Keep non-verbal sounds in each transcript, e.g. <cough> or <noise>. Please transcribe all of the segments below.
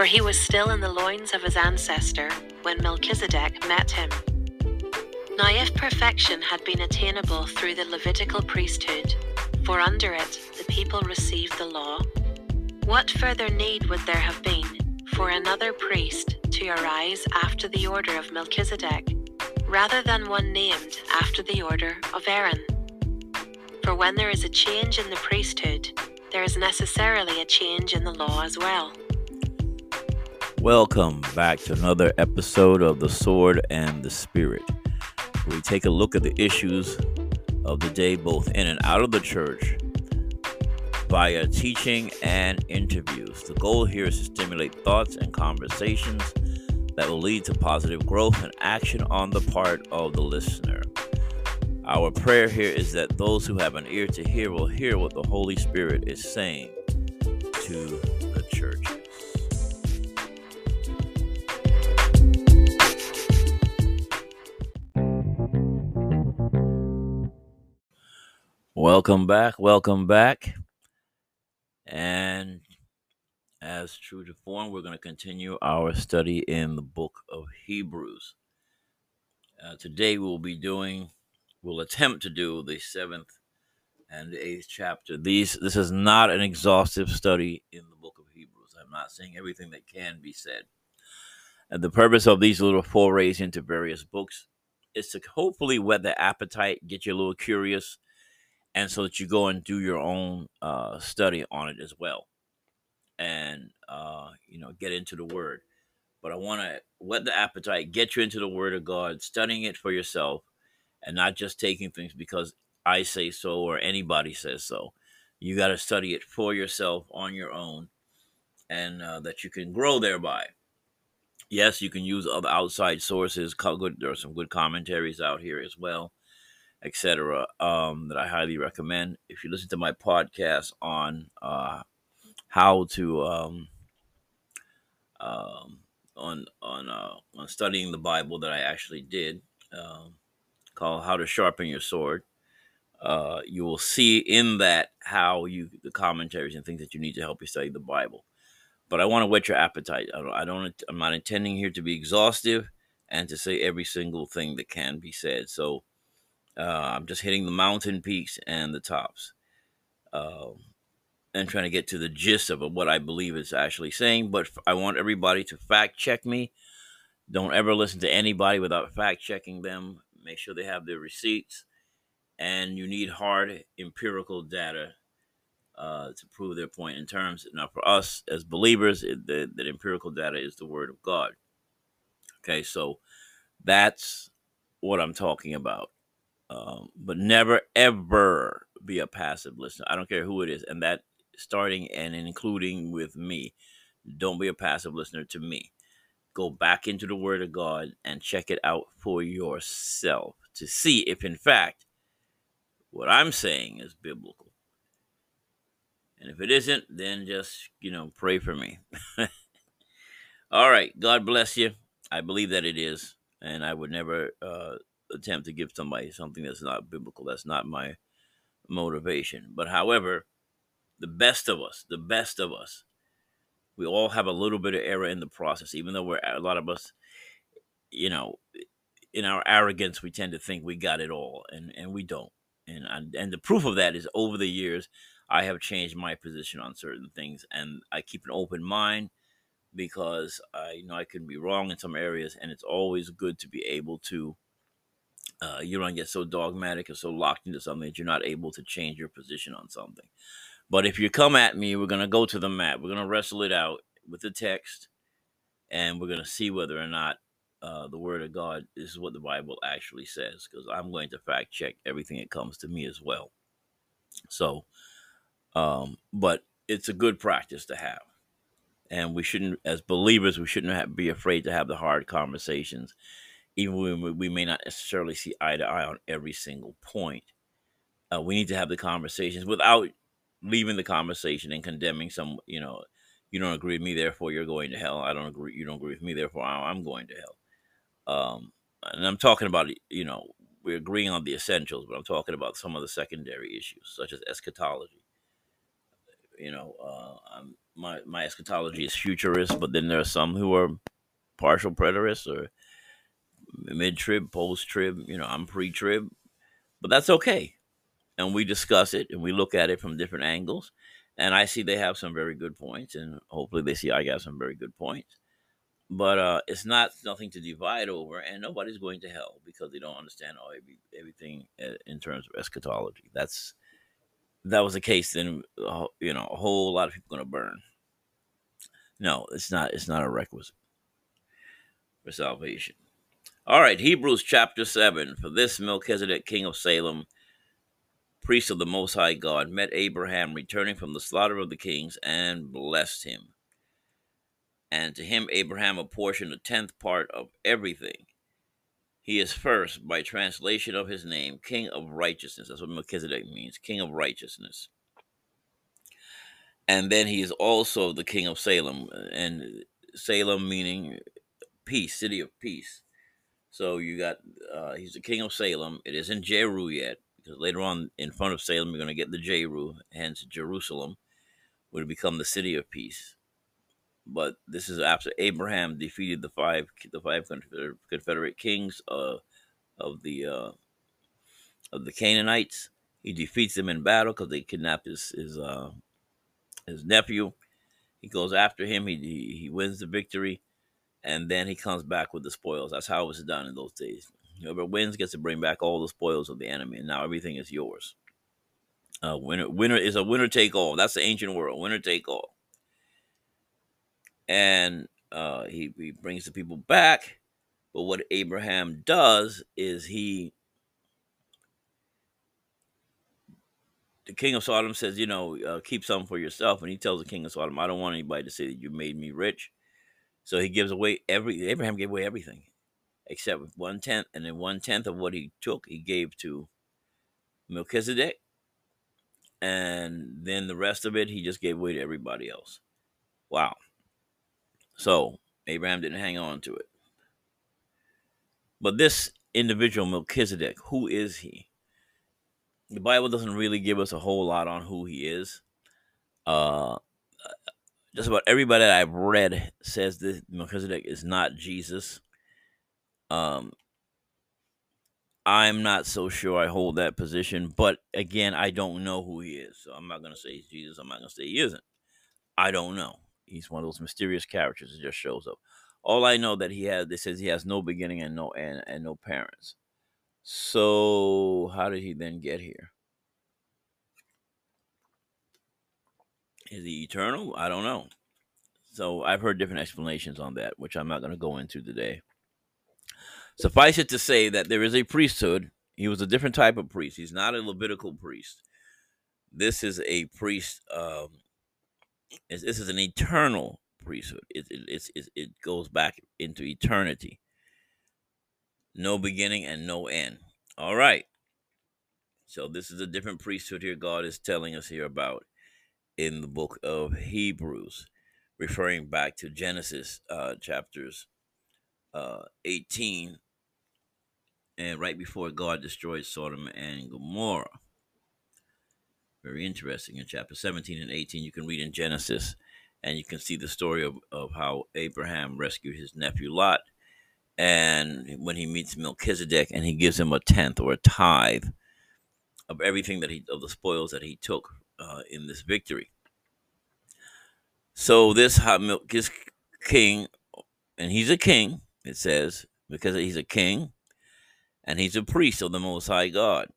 for he was still in the loins of his ancestor when Melchizedek met him. Now, if perfection had been attainable through the Levitical priesthood, for under it the people received the law, what further need would there have been for another priest to arise after the order of Melchizedek, rather than one named after the order of Aaron? For when there is a change in the priesthood, there is necessarily a change in the law as well. Welcome back to another episode of The Sword and the Spirit. We take a look at the issues of the day, both in and out of the church, via teaching and interviews. The goal here is to stimulate thoughts and conversations that will lead to positive growth and action on the part of the listener. Our prayer here is that those who have an ear to hear will hear what the Holy Spirit is saying to the church. Welcome back. Welcome back. And as true to form, we're going to continue our study in the book of Hebrews. Uh, today we'll be doing, we'll attempt to do the seventh and the eighth chapter. These, this is not an exhaustive study in the book of Hebrews. I'm not saying everything that can be said. And the purpose of these little forays into various books is to hopefully whet the appetite, get you a little curious and so that you go and do your own uh, study on it as well and uh, you know get into the word. But i want to whet the appetite get you into the word of god studying it for yourself and not just taking things because i say so or anybody says so. You got to study it for yourself on your own and uh, that you can grow thereby. Yes you can use other outside sources good there are some good commentaries out here as well etc. Um, that I highly recommend. If you listen to my podcast on uh, how to um, um, on on uh, on studying the Bible that I actually did, um, called "How to Sharpen Your Sword," uh, you will see in that how you the commentaries and things that you need to help you study the Bible. But I want to whet your appetite. I don't, I don't. I'm not intending here to be exhaustive and to say every single thing that can be said. So uh, I'm just hitting the mountain peaks and the tops, uh, and trying to get to the gist of what I believe it's actually saying. But I want everybody to fact check me. Don't ever listen to anybody without fact checking them. Make sure they have their receipts, and you need hard empirical data uh, to prove their point. In terms now, for us as believers, that empirical data is the word of God. Okay, so that's what I'm talking about um, but never ever be a passive listener. I don't care who it is, and that starting and including with me. Don't be a passive listener to me. Go back into the Word of God and check it out for yourself to see if, in fact, what I'm saying is biblical. And if it isn't, then just, you know, pray for me. <laughs> All right. God bless you. I believe that it is. And I would never uh, attempt to give somebody something that's not biblical. That's not my motivation. But however, the best of us, the best of us, we all have a little bit of error in the process, even though we're a lot of us, you know, in our arrogance, we tend to think we got it all, and and we don't. And and the proof of that is over the years, I have changed my position on certain things, and I keep an open mind because I you know I can be wrong in some areas, and it's always good to be able to uh, you don't get so dogmatic or so locked into something that you're not able to change your position on something. But if you come at me, we're going to go to the mat. We're going to wrestle it out with the text, and we're going to see whether or not uh, the Word of God is what the Bible actually says, because I'm going to fact check everything that comes to me as well. So, um, but it's a good practice to have. And we shouldn't, as believers, we shouldn't have, be afraid to have the hard conversations even when we may not necessarily see eye to eye on every single point. Uh, we need to have the conversations without leaving the conversation and condemning some, you know, you don't agree with me, therefore you're going to hell. I don't agree, you don't agree with me, therefore I'm going to hell. Um, and I'm talking about, you know, we're agreeing on the essentials, but I'm talking about some of the secondary issues, such as eschatology. you know, uh, I'm, my my eschatology is futurist, but then there are some who are partial preterists or mid trib, post trib. You know, I'm pre trib, but that's okay. And we discuss it and we look at it from different angles. And I see they have some very good points, and hopefully they see I got some very good points. But uh, it's not nothing to divide over, and nobody's going to hell because they don't understand all every, everything uh, in terms of eschatology. That's that was the case, then uh, you know a whole lot of people going to burn. No, it's not. It's not a requisite for salvation. All right, Hebrews chapter 7. For this Melchizedek, king of Salem, priest of the Most High God, met Abraham returning from the slaughter of the kings and blessed him. And to him Abraham apportioned a tenth part of everything. He is first, by translation of his name, king of righteousness. That's what Melchizedek means, king of righteousness. And then he is also the king of Salem, and Salem meaning peace, city of peace. So you got uh, he's the king of Salem. It isn't Jeru yet because later on in front of Salem you're going to get the Jeru, hence Jerusalem would become the city of peace. But this is after Abraham defeated the five the five Confederate kings uh, of the uh, of the Canaanites. He defeats them in battle because they kidnapped his his uh, his nephew. He goes after him. He, he he wins the victory and then he comes back with the spoils. That's how it was done in those days. Whoever wins gets to bring back all the spoils of the enemy, and now everything is yours. Uh, winner, winner is a winner take all. That's the ancient world, winner take all. And uh, he he brings the people back, but what Abraham does is he. The king of Sodom says, you know, uh, keep some for yourself. And he tells the king of Sodom, I don't want anybody to say that you made me rich. So he gives away every Abraham gave away everything except one tenth, and then one tenth of what he took he gave to Melchizedek, and then the rest of it he just gave away to everybody else. Wow. So Abraham didn't hang on to it. But this individual Melchizedek, who is he? The Bible doesn't really give us a whole lot on who he is. Uh, just about everybody that I've read says that Melchizedek is not Jesus. Um, I'm not so sure I hold that position, but again, I don't know who he is, so I'm not gonna say he's Jesus. I'm not gonna say he isn't. I don't know. He's one of those mysterious characters that just shows up. All I know that he has, they says he has no beginning and no and, and no parents. So how did he then get here? Is he eternal? I don't know. So I've heard different explanations on that, which I'm not going to go into today. Suffice it to say that there is a priesthood. He was a different type of priest. He's not a Levitical priest. This is a priest. Um, this is an eternal priesthood. It, it, it, it goes back into eternity. No beginning and no end. All right. So this is a different priesthood here. God is telling us here about in the book of Hebrews, referring back to Genesis uh, chapters uh, 18 and right before God destroyed Sodom and Gomorrah. Very interesting. In chapter 17 and 18, you can read in Genesis and you can see the story of, of how Abraham rescued his nephew Lot. And when he meets Melchizedek and he gives him a tenth or a tithe of everything that he, of the spoils that he took uh, in this victory. So this this king, and he's a king. It says because he's a king, and he's a priest of the Most High God.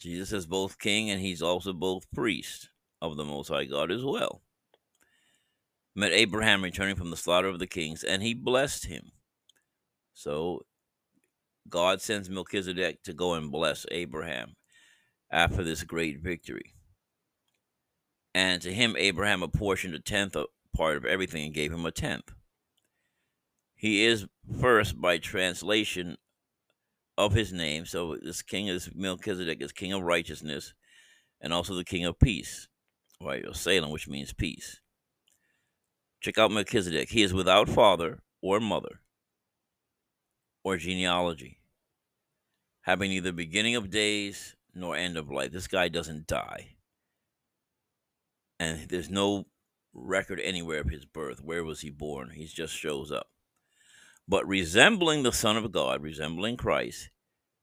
Jesus is both king and he's also both priest of the Most High God as well. Met Abraham returning from the slaughter of the kings, and he blessed him. So God sends Melchizedek to go and bless Abraham after this great victory. And to him, Abraham apportioned a tenth part of everything and gave him a tenth. He is first by translation of his name. So this king is Melchizedek is king of righteousness and also the king of peace, right? Or Salem, which means peace. Check out Melchizedek. He is without father or mother or genealogy, having neither beginning of days nor end of life. This guy doesn't die and there's no record anywhere of his birth. Where was he born? He just shows up. But resembling the Son of God, resembling Christ,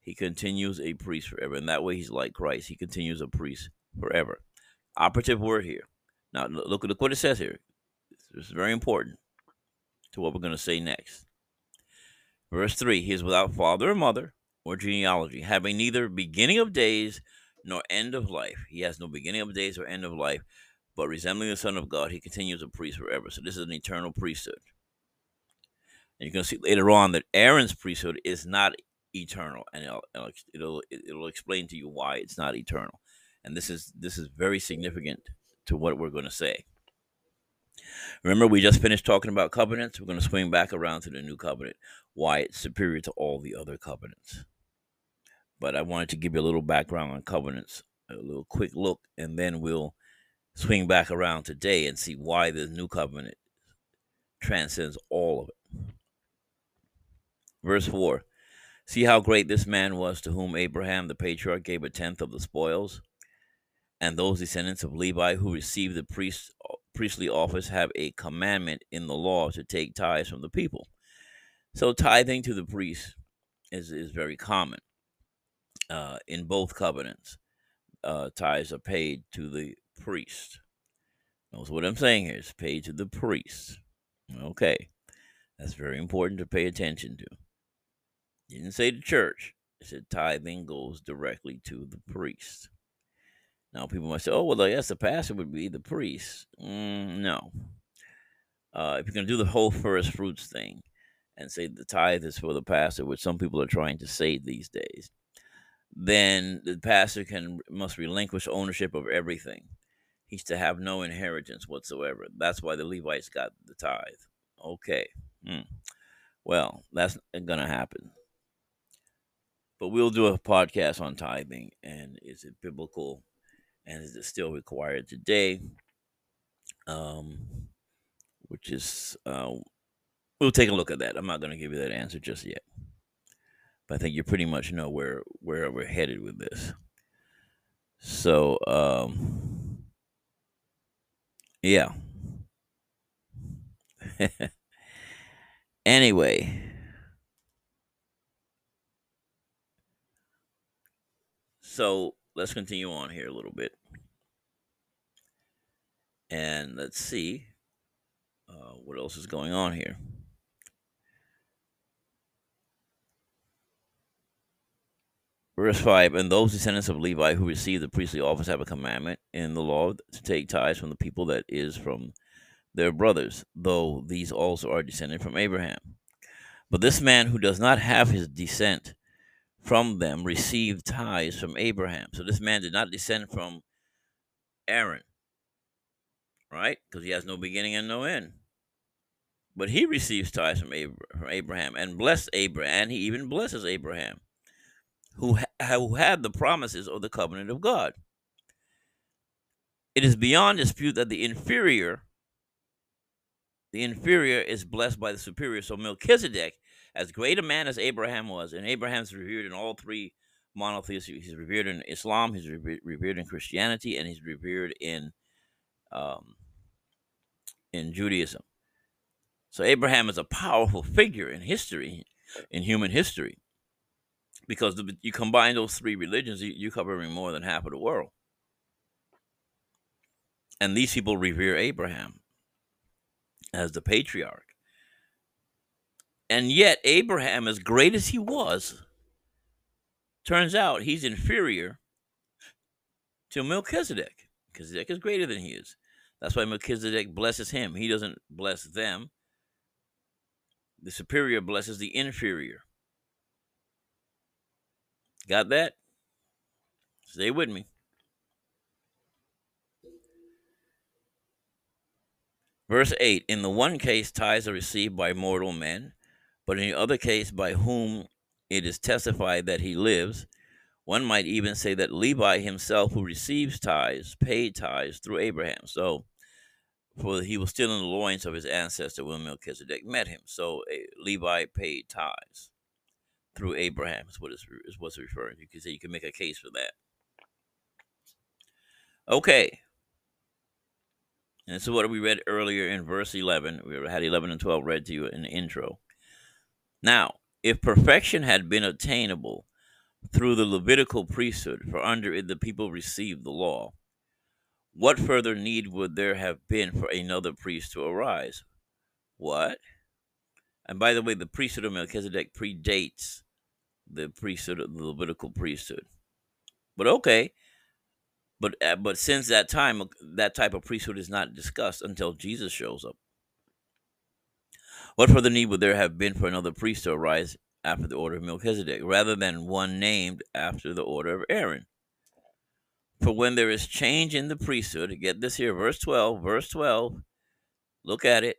he continues a priest forever. And that way he's like Christ. He continues a priest forever. Operative word here. Now look, look what it says here. This is very important to what we're going to say next. Verse 3 He is without father or mother or genealogy, having neither beginning of days nor end of life. He has no beginning of days or end of life, but resembling the Son of God, he continues a priest forever. So this is an eternal priesthood. And you're going to see later on that Aaron's priesthood is not eternal, and it'll, it'll it'll explain to you why it's not eternal. And this is this is very significant to what we're going to say. Remember, we just finished talking about covenants. We're going to swing back around to the new covenant, why it's superior to all the other covenants. But I wanted to give you a little background on covenants, a little quick look, and then we'll swing back around today and see why the new covenant transcends all of it. Verse 4 See how great this man was to whom Abraham the patriarch gave a tenth of the spoils? And those descendants of Levi who received the priest, priestly office have a commandment in the law to take tithes from the people. So tithing to the priest is, is very common uh, in both covenants. Uh, tithes are paid to the priest. Notice what I'm saying here is paid to the priest. Okay. That's very important to pay attention to. didn't say the church. It said tithing goes directly to the priest. Now people might say, "Oh, well, I guess the pastor would be the priest." Mm, no. Uh, if you're going to do the whole first fruits thing and say the tithe is for the pastor, which some people are trying to say these days, then the pastor can must relinquish ownership of everything. He's to have no inheritance whatsoever. That's why the Levites got the tithe. Okay. Hmm. Well, that's going to happen. But we'll do a podcast on tithing and is it biblical and is it still required today? Um, which is, uh, we'll take a look at that. I'm not going to give you that answer just yet. But I think you pretty much know where where we're headed with this. So, um, yeah. anyway, so let's continue on here a little bit. And let's see uh, what else is going on here. Verse 5 And those descendants of Levi who receive the priestly office have a commandment in the law to take tithes from the people that is from their brothers, though these also are descended from Abraham. But this man who does not have his descent from them received tithes from Abraham. So this man did not descend from Aaron, right? Because he has no beginning and no end. But he receives tithes from Abraham and blessed Abraham, and he even blesses Abraham who, who had the promises of the covenant of God. It is beyond dispute that the inferior, the inferior is blessed by the superior. So Melchizedek, as great a man as Abraham was, and Abraham's revered in all three monotheists. He's revered in Islam, he's revered in Christianity, and he's revered in um, in Judaism. So Abraham is a powerful figure in history, in human history because the, you combine those three religions, you, you're covering more than half of the world. And these people revere Abraham as the patriarch. And yet, Abraham, as great as he was, turns out he's inferior to Melchizedek. Melchizedek is greater than he is. That's why Melchizedek blesses him. He doesn't bless them. The superior blesses the inferior. Got that? Stay with me. Verse 8 In the one case, tithes are received by mortal men, but in the other case, by whom it is testified that he lives. One might even say that Levi himself, who receives tithes, paid tithes through Abraham. So, for he was still in the loins of his ancestor when Melchizedek met him. So, eh, Levi paid tithes through Abraham is what is what's referring. You can say you can make a case for that. Okay. And this is what we read earlier in verse 11. We had 11 and 12 read to you in the intro. Now, if perfection had been attainable through the Levitical priesthood, for under it the people received the law, what further need would there have been for another priest to arise? What? And by the way, the priesthood of Melchizedek predates the priesthood of the Levitical priesthood. But okay, but uh, but since that time, that type of priesthood is not discussed until Jesus shows up. What further need would there have been for another priest to arise after the order of Melchizedek, rather than one named after the order of Aaron? For when there is change in the priesthood, get this here, verse 12, verse 12, look at it.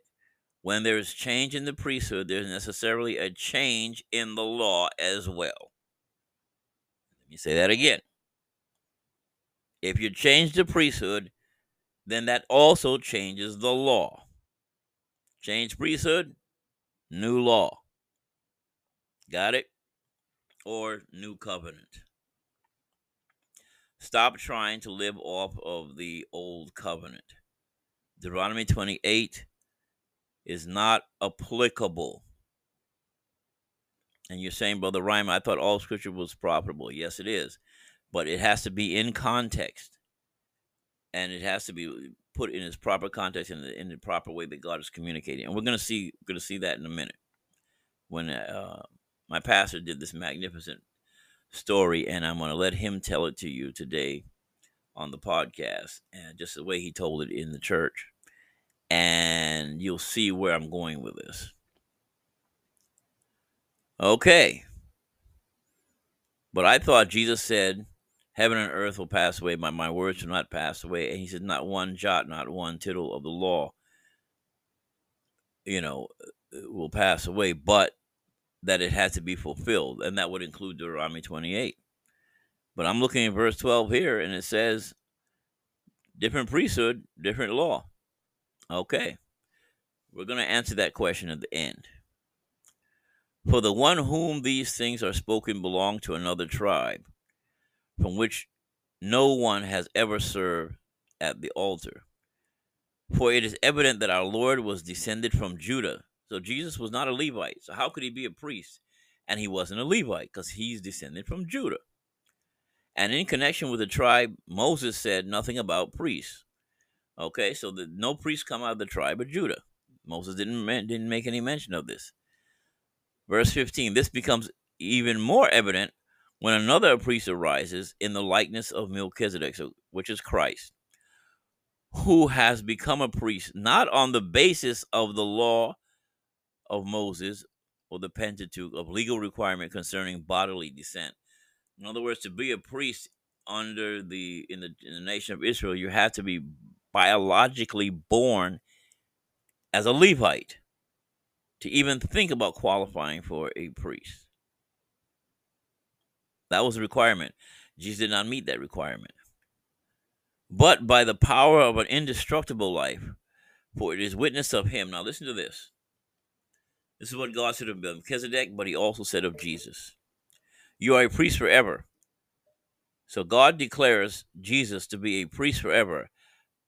When there is change in the priesthood, there's necessarily a change in the law as well. Let me say that again. If you change the priesthood, then that also changes the law. Change priesthood, new law. Got it? Or new covenant. Stop trying to live off of the old covenant. Deuteronomy 28 is not applicable. And you're saying, Brother Rhymer, I thought all scripture was profitable. Yes, it is but it has to be in context and it has to be put in its proper context in the, in the proper way that God is communicating. And we're going to see to see that in a minute. When uh, my pastor did this magnificent story, and I'm going to let him tell it to you today on the podcast, and just the way he told it in the church, and you'll see where I'm going with this. Okay. But I thought Jesus said Heaven and earth will pass away, but my words will not pass away. And he said, Not one jot, not one tittle of the law, you know, will pass away, but that it has to be fulfilled. And that would include Deuteronomy 28. But I'm looking at verse 12 here, and it says, different priesthood, different law. Okay. We're going to answer that question at the end. For the one whom these things are spoken belong to another tribe from which no one has ever served at the altar. For it is evident that our Lord was descended from Judah. So Jesus was not a Levite. So how could he be a priest? And he wasn't a Levite because he's descended from Judah. And in connection with the tribe, Moses said nothing about priests. Okay, so the, no priests come out of the tribe of Judah. Moses didn't didn't make any mention of this. Verse 15. This becomes even more evident when another priest arises in the likeness of Melchizedek, which is Christ, who has become a priest not on the basis of the law of Moses or the Pentateuch of legal requirement concerning bodily descent. In other words, to be a priest under the in the in the nation of Israel, you have to be biologically born as a Levite to even think about qualifying for a priest. That was a requirement. Jesus did not meet that requirement. But by the power of an indestructible life, for it is witness of him. Now listen to this. This is what God said of Melchizedek, but he also said of Jesus. You are a priest forever. So God declares Jesus to be a priest forever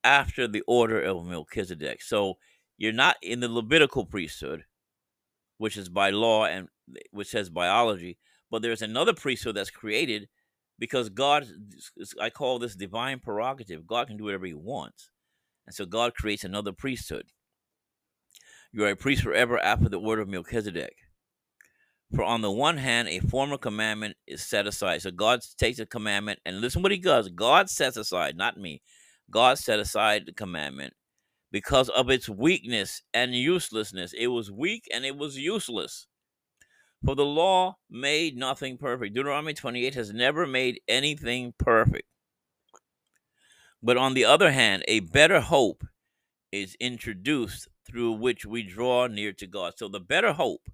after the order of Melchizedek. So you're not in the Levitical priesthood, which is by law and which has biology, but there's another priesthood that's created because God, I call this divine prerogative. God can do whatever he wants. And so God creates another priesthood. You are a priest forever after the order of Melchizedek. For on the one hand, a former commandment is set aside. So God takes a commandment and listen what he does. God sets aside, not me. God set aside the commandment because of its weakness and uselessness. It was weak and it was useless. For the law made nothing perfect. Deuteronomy 28 has never made anything perfect. But on the other hand, a better hope is introduced through which we draw near to God. So the better hope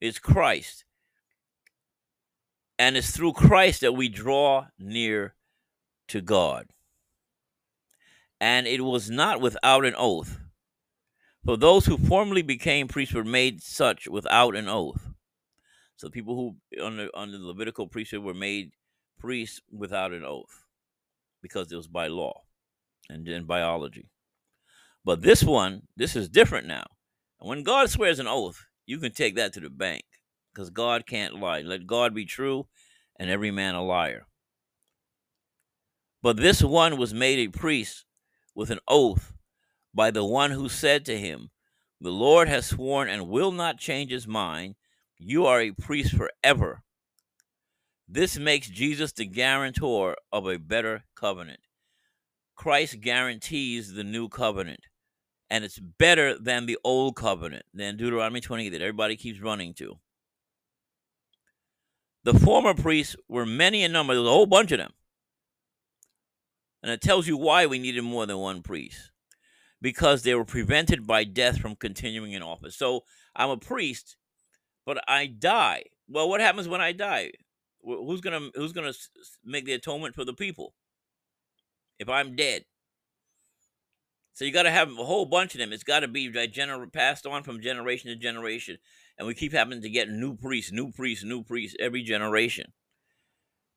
is Christ. And it's through Christ that we draw near to God. And it was not without an oath. For those who formerly became priests were made such without an oath. So people who under under the Levitical priesthood were made priests without an oath, because it was by law. and in biology. But this one, this is different now. And when God swears an oath, you can take that to the bank because God can't lie. Let God be true and every man a liar. But this one was made a priest with an oath by the one who said to him, The Lord has sworn and will not change his mind. You are a priest forever. This makes Jesus the guarantor of a better covenant. Christ guarantees the new covenant, and it's better than the old covenant, than Deuteronomy 20 that everybody keeps running to. The former priests were many in number, there was a whole bunch of them. And it tells you why we needed more than one priest because they were prevented by death from continuing in office. So I'm a priest, but I die. Well, what happens when I die? Who's gonna Who's gonna make the atonement for the people if I'm dead? So you got to have a whole bunch of them. It's got to be gener- passed on from generation to generation, and we keep having to get new priests, new priests, new priests every generation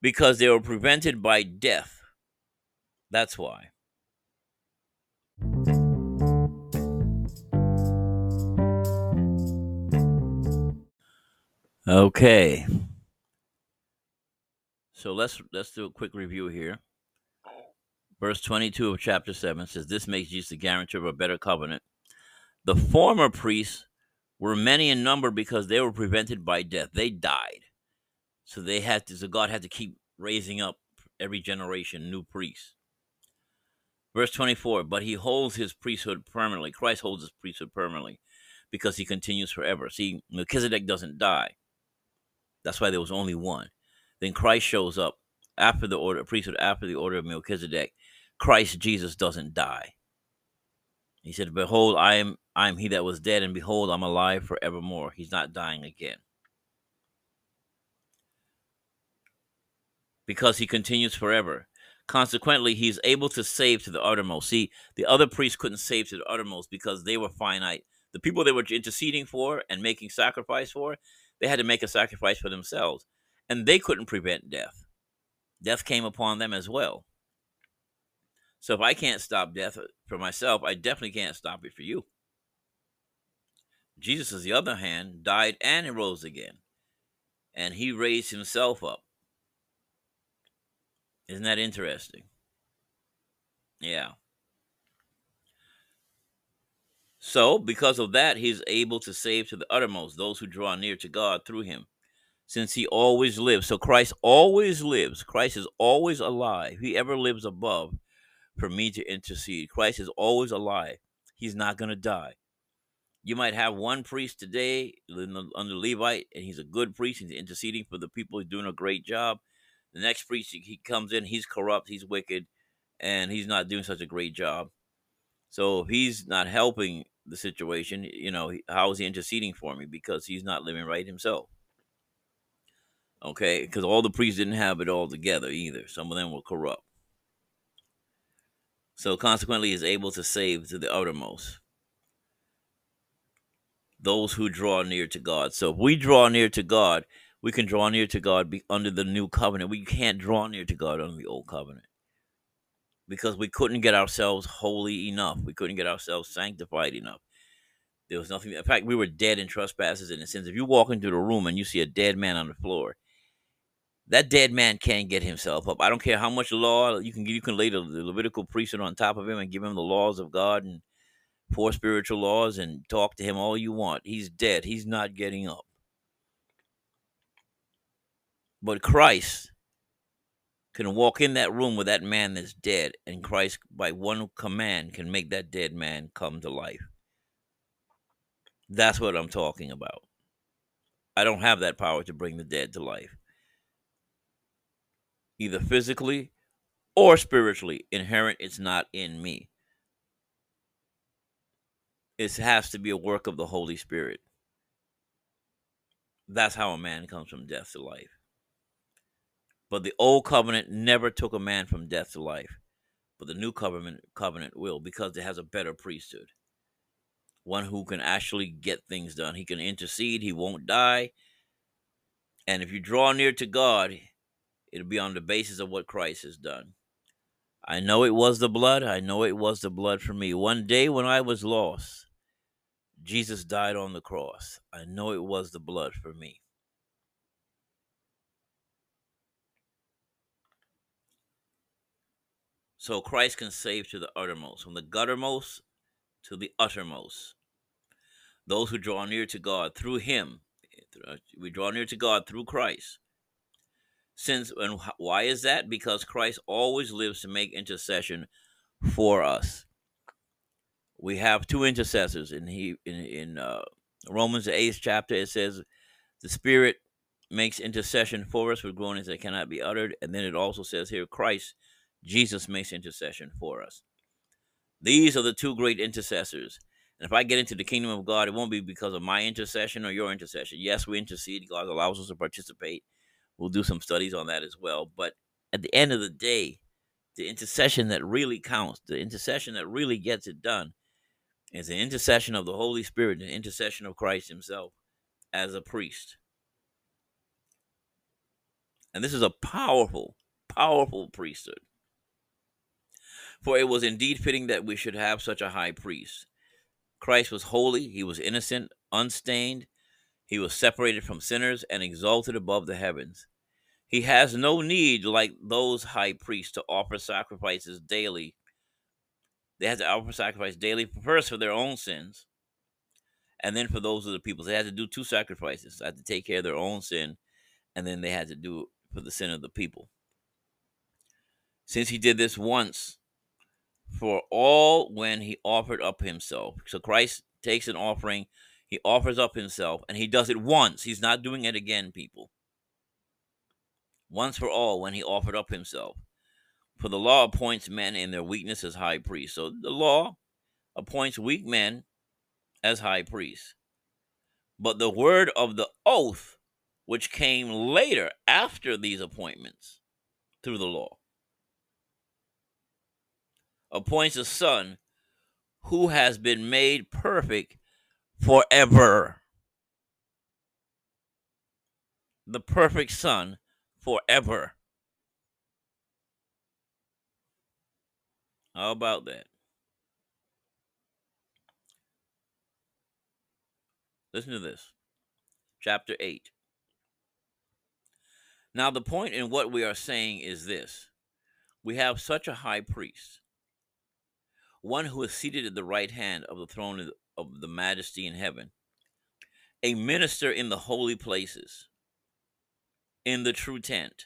because they were prevented by death. That's why. Okay. So let's let's do a quick review here. Verse 22 of chapter 7 says, This makes Jesus the guarantor of a better covenant. The former priests were many in number because they were prevented by death. They died. So they had to, so God had to keep raising up every generation new priests. Verse 24, but he holds his priesthood permanently. Christ holds his priesthood permanently because he continues forever. See, Melchizedek doesn't die. That's why there was only one. Then Christ shows up after the order, of priesthood after the order of Melchizedek. Christ Jesus doesn't die. He said, Behold, I am I am he that was dead, and behold, I'm alive forevermore. He's not dying again. Because he continues forever. Consequently, he's able to save to the uttermost. See, the other priests couldn't save to the uttermost because they were finite. The people they were interceding for and making sacrifice for, they had to make a sacrifice for themselves. And they couldn't prevent death. Death came upon them as well. So if I can't stop death uh, for myself, I definitely can't stop it for you. Jesus, on the other hand, died and he rose again. And he raised himself up. Isn't that interesting? Yeah. So, because of that, he's able to save to the uttermost those who draw near to God through him, since he always lives. So, Christ always lives. Christ is always alive. He ever lives above for me to intercede. Christ is always alive. He's not going to die. You might have one priest today under Levite, and he's a good priest. He's interceding for the people. He's doing a great job. The next priest he comes in, he's corrupt, he's wicked, and he's not doing such a great job. So he's not helping the situation, you know, how is he interceding for me? Because he's not living right himself. Okay, because all the priests didn't have it all together either. Some of them were corrupt. So consequently, he's able to save to the uttermost those who draw near to God. So if we draw near to God, we can draw near to God be, under the new covenant. We can't draw near to God under the old covenant because we couldn't get ourselves holy enough. We couldn't get ourselves sanctified enough. There was nothing. In fact, we were dead in trespasses and in sins. If you walk into the room and you see a dead man on the floor, that dead man can't get himself up. I don't care how much law you can you can lay the, the Levitical priesthood on top of him and give him the laws of God and four spiritual laws and talk to him all you want. He's dead. He's not getting up. But Christ can walk in that room with that man that's dead, and Christ, by one command, can make that dead man come to life. That's what I'm talking about. I don't have that power to bring the dead to life, either physically or spiritually. Inherent, it's not in me. It has to be a work of the Holy Spirit. That's how a man comes from death to life. But the old covenant never took a man from death to life. But the new covenant covenant will because it has a better priesthood. One who can actually get things done. He can intercede, he won't die. And if you draw near to God, it'll be on the basis of what Christ has done. I know it was the blood. I know it was the blood for me. One day when I was lost, Jesus died on the cross. I know it was the blood for me. So Christ can save to the uttermost, from the guttermost to the uttermost. Those who draw near to God through Him, we draw near to God through Christ. Since and why is that? Because Christ always lives to make intercession for us. We have two intercessors in he in in uh, Romans the eighth chapter. It says the Spirit makes intercession for us with groanings that cannot be uttered, and then it also says here Christ Jesus makes intercession for us. These are the two great intercessors. And if I get into the kingdom of God, it won't be because of my intercession or your intercession. Yes, we intercede. God allows us to participate. We'll do some studies on that as well. But at the end of the day, the intercession that really counts, the intercession that really gets it done, is the intercession of the Holy Spirit, the intercession of Christ Himself as a priest. And this is a powerful, powerful priesthood. For it was indeed fitting that we should have such a high priest. Christ was holy, he was innocent, unstained, he was separated from sinners and exalted above the heavens. He has no need, like those high priests, to offer sacrifices daily. They had to offer sacrifice daily, first for their own sins, and then for those of the people. They had to do two sacrifices. They had to take care of their own sin, and then they had to do it for the sin of the people. Since he did this once for all when he offered up himself. So Christ takes an offering, he offers up himself, and he does it once. He's not doing it again, people. Once for all when he offered up himself. For the law appoints men in their weakness as high priests. So the law appoints weak men as high priests. But the word of the oath, which came later after these appointments through the law, appoints a son who has been made perfect forever. The perfect son forever. How about that? Listen to this. Chapter 8. Now, the point in what we are saying is this we have such a high priest one who is seated at the right hand of the throne of the majesty in heaven, a minister in the holy places, in the true tent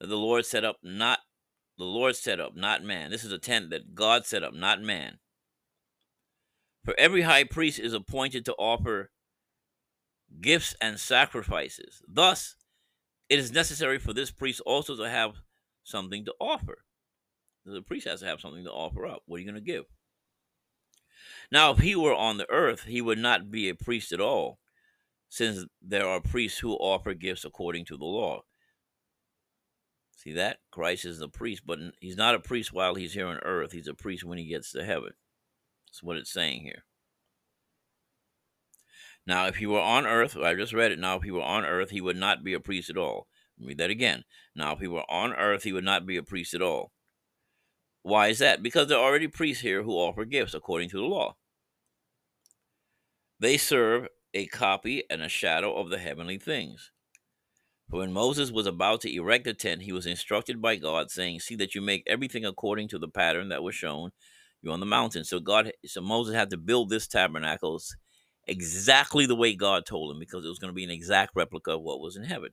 that the Lord set up, not the Lord set up, not man. This is a tent that God set up, not man. For every high priest is appointed to offer gifts and sacrifices. Thus, it is necessary for this priest also to have something to offer. The priest has to have something to offer up. What are you going to give? Now, if he were on the earth, he would not be a priest at all, since there are priests who offer gifts according to the law. See that? Christ is the priest, but he's not a priest while he's here on earth. He's a priest when he gets to heaven. That's what it's saying here. Now, if he were on earth, I just read it. Now, if he were on earth, he would not be a priest at all. Read that again. Now, if he were on earth, he would not be a priest at all. Why is that? Because there are already priests here who offer gifts according to the law. They serve a copy and a shadow of the heavenly things. For when Moses was about to erect the tent, he was instructed by God, saying, See that you make everything according to the pattern that was shown you on the mountain. So God so Moses had to build this tabernacle exactly the way God told him, because it was going to be an exact replica of what was in heaven.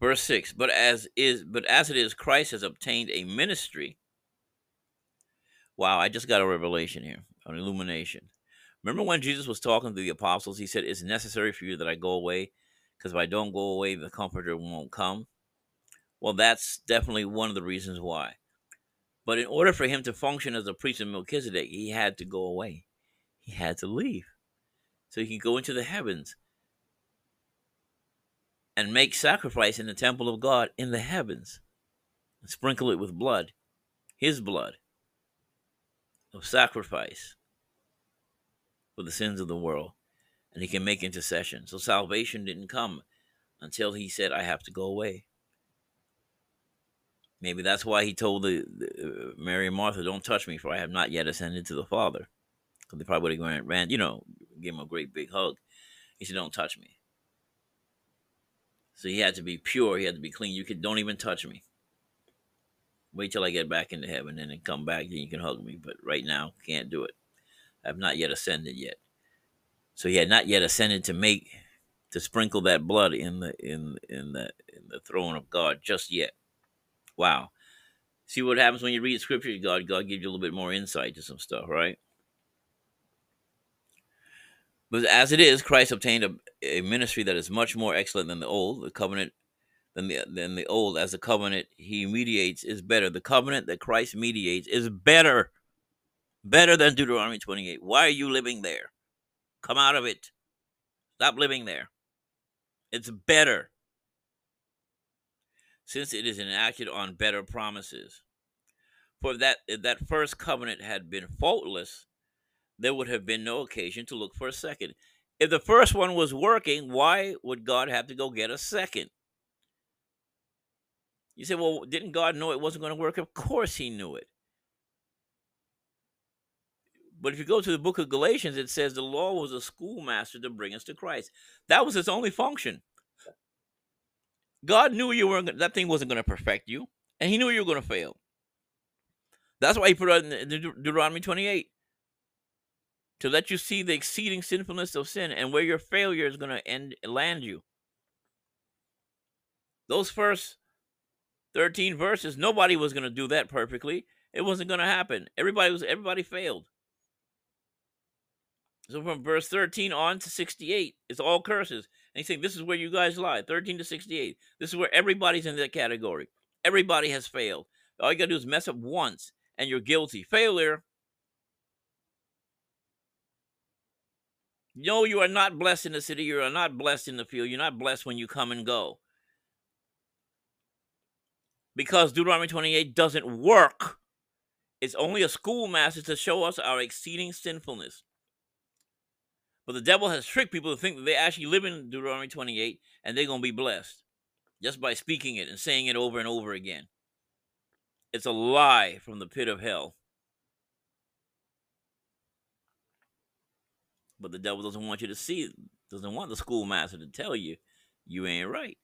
Verse 6 But as is but as it is, Christ has obtained a ministry. Wow, I just got a revelation here, an illumination. Remember when Jesus was talking to the apostles, he said, It's necessary for you that I go away, because if I don't go away, the comforter won't come. Well, that's definitely one of the reasons why. But in order for him to function as a priest of Melchizedek, he had to go away. He had to leave. So he could go into the heavens and make sacrifice in the temple of God in the heavens. And sprinkle it with blood, his blood of sacrifice for the sins of the world. And he can make intercession. So salvation didn't come until he said, I have to go away. Maybe that's why he told the, the uh, Mary and Martha, "Don't touch me, for I have not yet ascended to the Father." Because they probably would have ran, you know, gave him a great big hug. He said, "Don't touch me." So he had to be pure. He had to be clean. You could don't even touch me. Wait till I get back into heaven and then come back, then you can hug me. But right now, can't do it. I've not yet ascended yet. So he had not yet ascended to make to sprinkle that blood in the in in the in the throne of God just yet. Wow. See what happens when you read scripture, God God gives you a little bit more insight to some stuff, right? But as it is, Christ obtained a, a ministry that is much more excellent than the old. The covenant than the than the old, as the covenant he mediates is better. The covenant that Christ mediates is better, better than Deuteronomy 28. Why are you living there? Come out of it. Stop living there. It's better since it is enacted on better promises. For that that first covenant had been faultless, there would have been no occasion to look for a second. If the first one was working, why would God have to go get a second? You say, well, didn't God know it wasn't going to work? Of course he knew it. But if you go to the book of Galatians, it says the law was a schoolmaster to bring us to Christ. That was its only function. God knew you weren't that thing wasn't going to perfect you, and He knew you were going to fail. That's why He put it in Deuteronomy 28 to let you see the exceeding sinfulness of sin and where your failure is going to end land you. Those first 13 verses, nobody was going to do that perfectly. It wasn't going to happen. Everybody was everybody failed. So from verse 13 on to 68, it's all curses. And he's saying, This is where you guys lie. 13 to 68. This is where everybody's in that category. Everybody has failed. All you gotta do is mess up once and you're guilty. Failure No, you are not blessed in the city. You are not blessed in the field. You're not blessed when you come and go. Because Deuteronomy 28 doesn't work. It's only a schoolmaster to show us our exceeding sinfulness. But the devil has tricked people to think that they actually live in Deuteronomy 28 and they're going to be blessed just by speaking it and saying it over and over again. It's a lie from the pit of hell. But the devil doesn't want you to see doesn't want the schoolmaster to tell you you ain't right.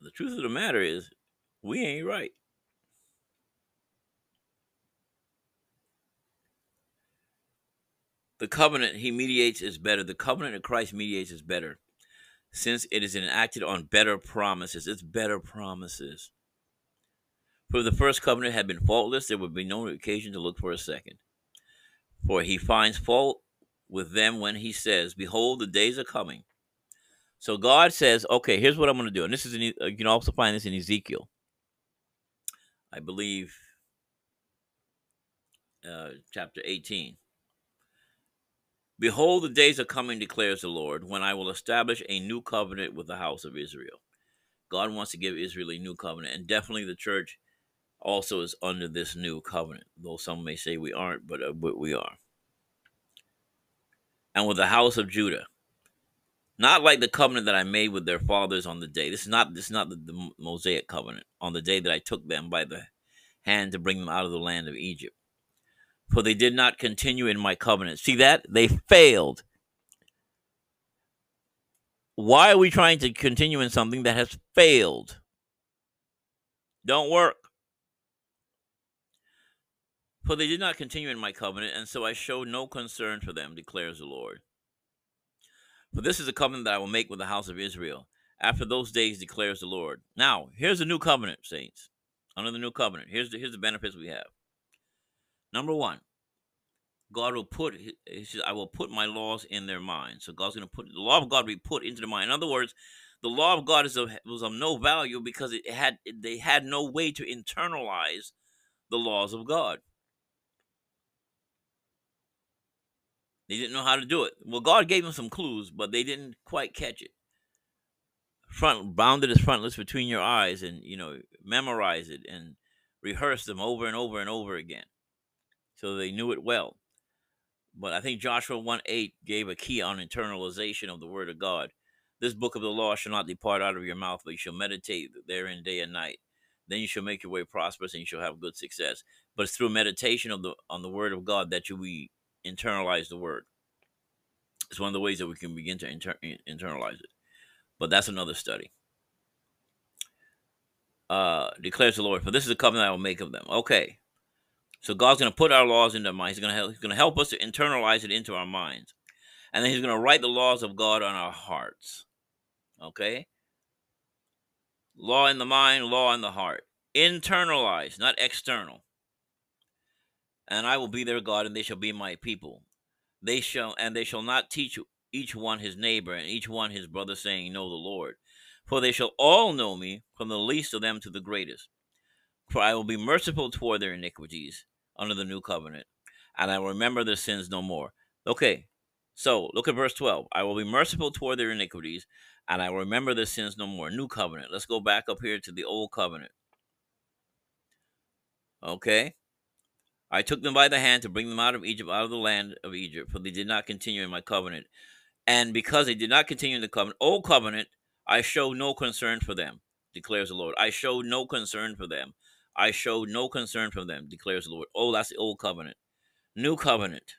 The truth of the matter is, we ain't right. The covenant he mediates is better. The covenant of Christ mediates is better, since it is enacted on better promises. It's better promises. For the first covenant had been faultless, there would be no occasion to look for a second. For he finds fault with them when he says, Behold, the days are coming. So God says, Okay, here's what I'm going to do. And this is, in, uh, you can also find this in Ezekiel. I believe, uh, chapter 18. Behold, the days are coming, declares the Lord, when I will establish a new covenant with the house of Israel. God wants to give Israel a new covenant, and definitely the church also is under this new covenant, though some may say we aren't, but, uh, but we are and with the house of Judah. Not like the covenant that I made with their fathers on the day. This is not this is not the, the Mosaic covenant on the day that I took them by the hand to bring them out of the land of Egypt. For they did not continue in my covenant. See that? They failed. Why are we trying to continue in something that has failed? Don't work. For they did not continue in my covenant, and so I showed no concern for them, declares the Lord. For this is a covenant that I will make with the house of Israel. After those days, declares the Lord. Now, here's the new covenant, saints. Under the new covenant, here's the, here's the benefits we have. Number one, God will put, he says, I will put my laws in their mind. So God's going to put, the law of God will be put into their mind. In other words, the law of God is of, was of no value because it had, they had no way to internalize the laws of God. They didn't know how to do it. Well, God gave them some clues, but they didn't quite catch it. Front bounded as frontlets between your eyes, and you know, memorize it and rehearse them over and over and over again, so they knew it well. But I think Joshua 1 8 gave a key on internalization of the word of God. This book of the law shall not depart out of your mouth, but you shall meditate therein day and night, then you shall make your way prosperous and you shall have good success. But it's through meditation of the on the word of God that you we internalize the word. It's one of the ways that we can begin to inter- internalize it. But that's another study. Uh, declares the Lord, for this is the covenant I will make of them. Okay. So God's going to put our laws into our minds. He's going to help, he's going to help us to internalize it into our minds. And then he's going to write the laws of God on our hearts. Okay? Law in the mind, law in the heart. Internalize, not external. And I will be their God, and they shall be my people. They shall, and they shall not teach each one his neighbor, and each one his brother, saying, Know the Lord. For they shall all know me, from the least of them to the greatest. For I will be merciful toward their iniquities under the new covenant, and I will remember their sins no more. Okay, so look at verse 12. I will be merciful toward their iniquities, and I will remember their sins no more. New covenant. Let's go back up here to the old covenant. Okay. I took them by the hand to bring them out of Egypt, out of the land of Egypt, for they did not continue in my covenant. And because they did not continue in the covenant, old covenant, I showed no concern for them, declares the Lord. I showed no concern for them. I showed no concern for them, declares the Lord. Oh, that's the old covenant. New covenant.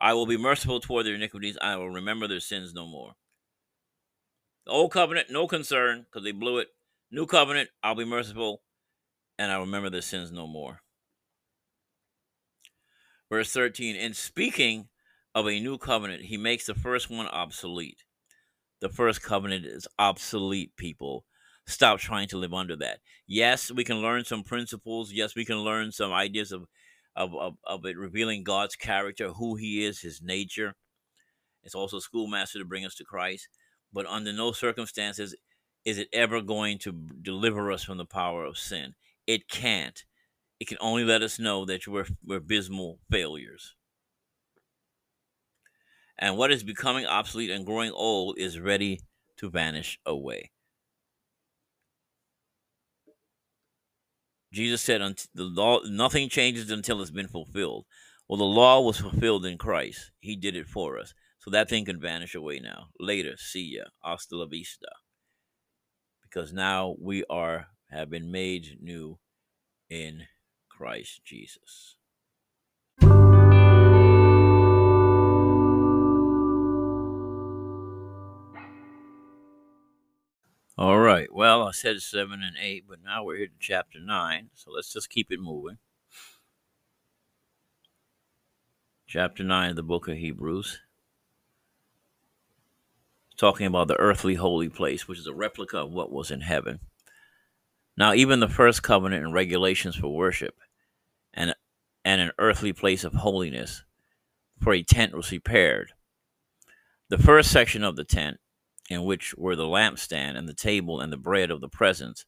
I will be merciful toward their iniquities. I will remember their sins no more. The old covenant, no concern because they blew it. New covenant, I'll be merciful and I remember their sins no more. Verse 13, in speaking of a new covenant, he makes the first one obsolete. The first covenant is obsolete, people. Stop trying to live under that. Yes, we can learn some principles. Yes, we can learn some ideas of of, of, of it revealing God's character, who He is, His nature. It's also a schoolmaster to bring us to Christ. But under no circumstances is it ever going to deliver us from the power of sin. It can't. It can only let us know that we're, we're abysmal failures. And what is becoming obsolete and growing old is ready to vanish away. Jesus said, "The law, nothing changes until it's been fulfilled." Well, the law was fulfilled in Christ. He did it for us, so that thing can vanish away now. Later, see ya, hasta la vista. Because now we are have been made new in Christ Jesus. All right. Well, I said seven and eight, but now we're here to chapter nine. So let's just keep it moving. Chapter nine of the book of Hebrews. Talking about the earthly holy place, which is a replica of what was in heaven. Now, even the first covenant and regulations for worship and, and an earthly place of holiness for a tent was prepared. The first section of the tent in which were the lampstand and the table and the bread of the presence,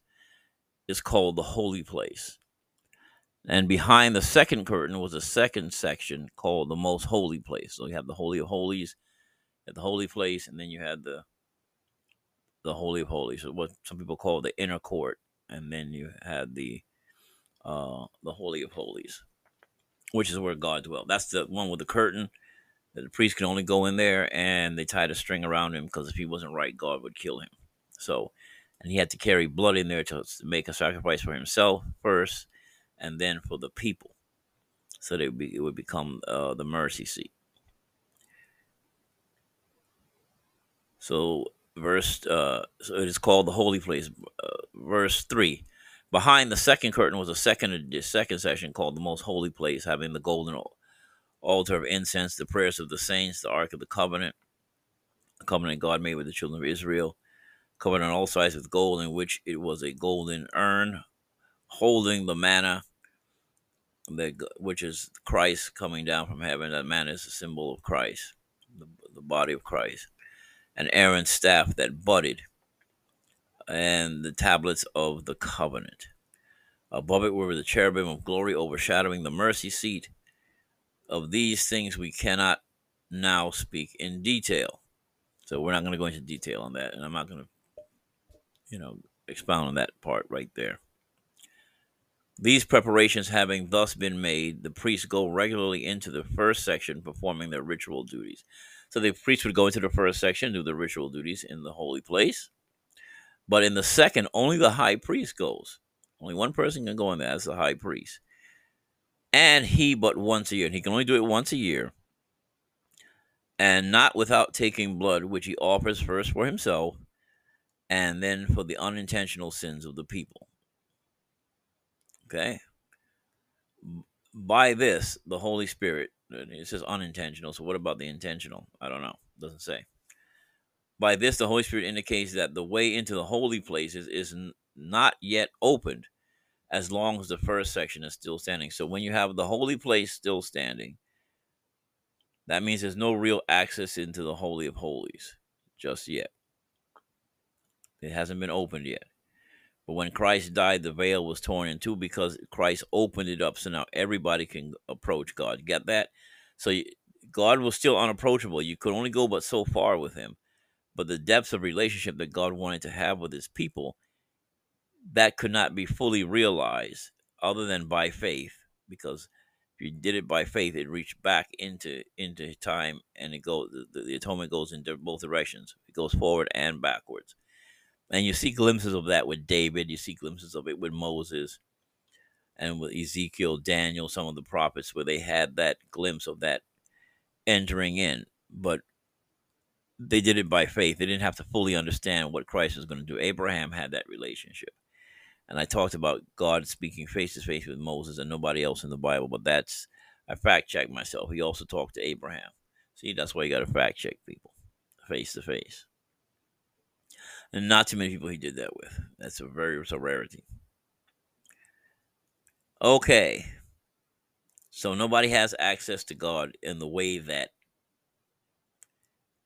is called the holy place. And behind the second curtain was a second section called the most holy place. So you have the holy of holies, at the holy place, and then you had the the holy of holies, what some people call the inner court, and then you had the uh the holy of holies, which is where God dwelt. That's the one with the curtain that the priest could only go in there and they tied a string around him because if he wasn't right, God would kill him. So, and he had to carry blood in there to make a sacrifice for himself first and then for the people. So that it would, be, it would become uh, the mercy seat. So, verse, uh, so it is called the holy place. Uh, verse 3. Behind the second curtain was a second, second section called the most holy place, having the golden altar of incense, the prayers of the saints, the Ark of the Covenant, the covenant God made with the children of Israel, covered on all sides with gold, in which it was a golden urn holding the manna, that, which is Christ coming down from heaven. That manna is a symbol of Christ, the, the body of Christ. And Aaron's staff that budded, and the tablets of the covenant. Above it were the cherubim of glory overshadowing the mercy seat of these things we cannot now speak in detail. So we're not going to go into detail on that, and I'm not going to, you know, expound on that part right there. These preparations having thus been made, the priests go regularly into the first section performing their ritual duties. So the priests would go into the first section, do the ritual duties in the holy place. But in the second, only the high priest goes. Only one person can go in there. as the high priest. And he but once a year. And he can only do it once a year. And not without taking blood, which he offers first for himself and then for the unintentional sins of the people. Okay? By this, the Holy Spirit, it says unintentional. So what about the intentional? I don't know. It doesn't say. By this, the Holy Spirit indicates that the way into the holy places is n- not yet opened as long as the first section is still standing. So when you have the holy place still standing, that means there's no real access into the Holy of Holies just yet. It hasn't been opened yet. But when Christ died, the veil was torn in two because Christ opened it up. So now everybody can approach God. Get that? So you, God was still unapproachable. You could only go but so far with him. But the depths of relationship that God wanted to have with his people, that could not be fully realized other than by faith. Because if you did it by faith, it reached back into into time and it goes the, the atonement goes in both directions. It goes forward and backwards. And you see glimpses of that with David, you see glimpses of it with Moses and with Ezekiel, Daniel, some of the prophets where they had that glimpse of that entering in. But they did it by faith. They didn't have to fully understand what Christ was going to do. Abraham had that relationship. And I talked about God speaking face to face with Moses and nobody else in the Bible, but that's, I fact checked myself. He also talked to Abraham. See, that's why you got to fact check people face to face. And not too many people he did that with. That's a very, it's a rarity. Okay. So nobody has access to God in the way that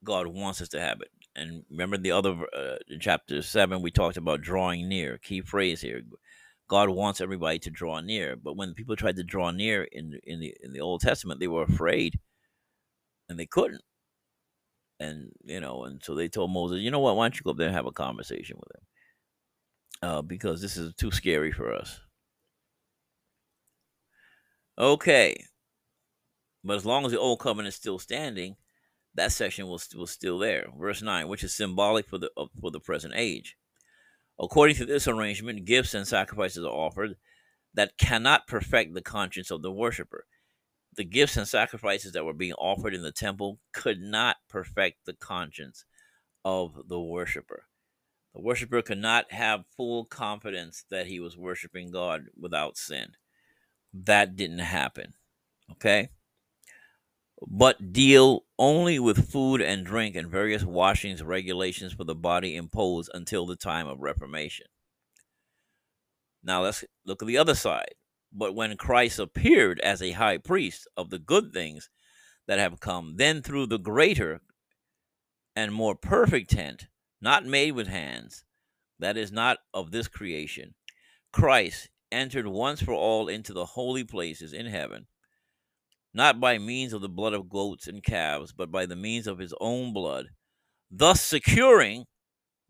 God wants us to have it. And remember the other uh, chapter seven, we talked about drawing near. Key phrase here: God wants everybody to draw near. But when people tried to draw near in in the in the Old Testament, they were afraid, and they couldn't. And you know, and so they told Moses, you know what? Why don't you go up there and have a conversation with him? Uh, because this is too scary for us. Okay, but as long as the old covenant is still standing, that section was was still there. Verse nine, which is symbolic for the for the present age. According to this arrangement, gifts and sacrifices are offered that cannot perfect the conscience of the worshiper. The gifts and sacrifices that were being offered in the temple could not perfect the conscience of the worshiper. The worshiper could not have full confidence that he was worshiping God without sin. That didn't happen. Okay? but deal only with food and drink and various washings regulations for the body imposed until the time of reformation now let's look at the other side but when christ appeared as a high priest of the good things that have come then through the greater and more perfect tent not made with hands that is not of this creation christ entered once for all into the holy places in heaven not by means of the blood of goats and calves, but by the means of his own blood, thus securing,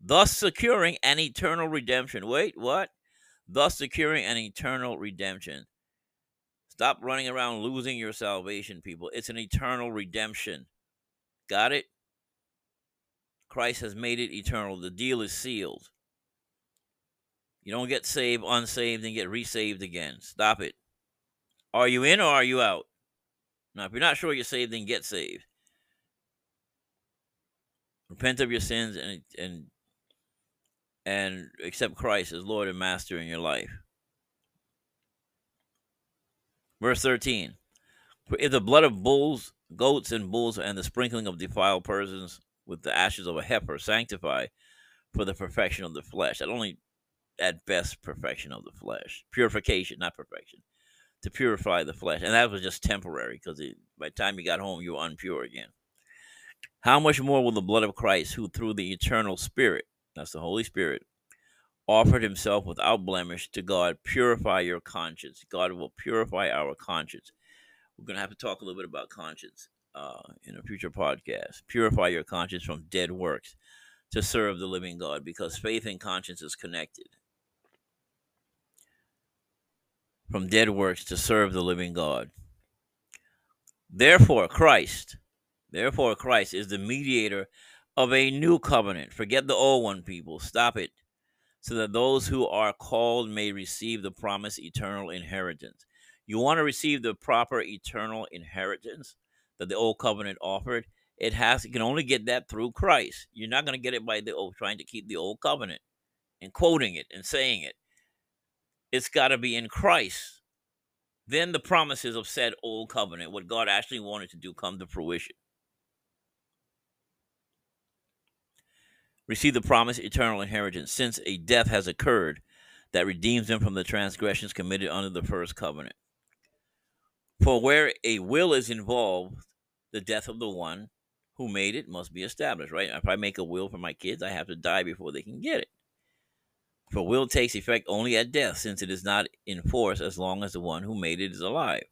thus securing an eternal redemption. Wait, what? Thus securing an eternal redemption. Stop running around losing your salvation, people. It's an eternal redemption. Got it? Christ has made it eternal. The deal is sealed. You don't get saved, unsaved, and get resaved again. Stop it. Are you in or are you out? Now, if you're not sure you're saved, then get saved. Repent of your sins and and and accept Christ as Lord and Master in your life. Verse 13. For if the blood of bulls, goats, and bulls, and the sprinkling of defiled persons with the ashes of a heifer sanctify for the perfection of the flesh, that only at best perfection of the flesh, purification, not perfection to purify the flesh. And that was just temporary because by the time you got home, you were unpure again. How much more will the blood of Christ, who through the eternal Spirit, that's the Holy Spirit, offered himself without blemish to God, purify your conscience? God will purify our conscience. We're going to have to talk a little bit about conscience uh, in a future podcast. Purify your conscience from dead works to serve the living God because faith and conscience is connected. from dead works to serve the living God. Therefore, Christ, therefore, Christ is the mediator of a new covenant. Forget the old one, people. Stop it. so that those who are called may receive the promised eternal inheritance. You want to receive the proper eternal inheritance that the old covenant offered? It has you can only get that through Christ. You're not going to get it by the old trying to keep the old covenant and quoting it and saying it. It's got to be in Christ. Then the promises of said old covenant, what God actually wanted to do, come to fruition. Receive the promised eternal inheritance, since a death has occurred that redeems them from the transgressions committed under the first covenant. For where a will is involved, the death of the one who made it must be established, right? If I make a will for my kids, I have to die before they can get it. For will takes effect only at death, since it is not in force as long as the one who made it is alive.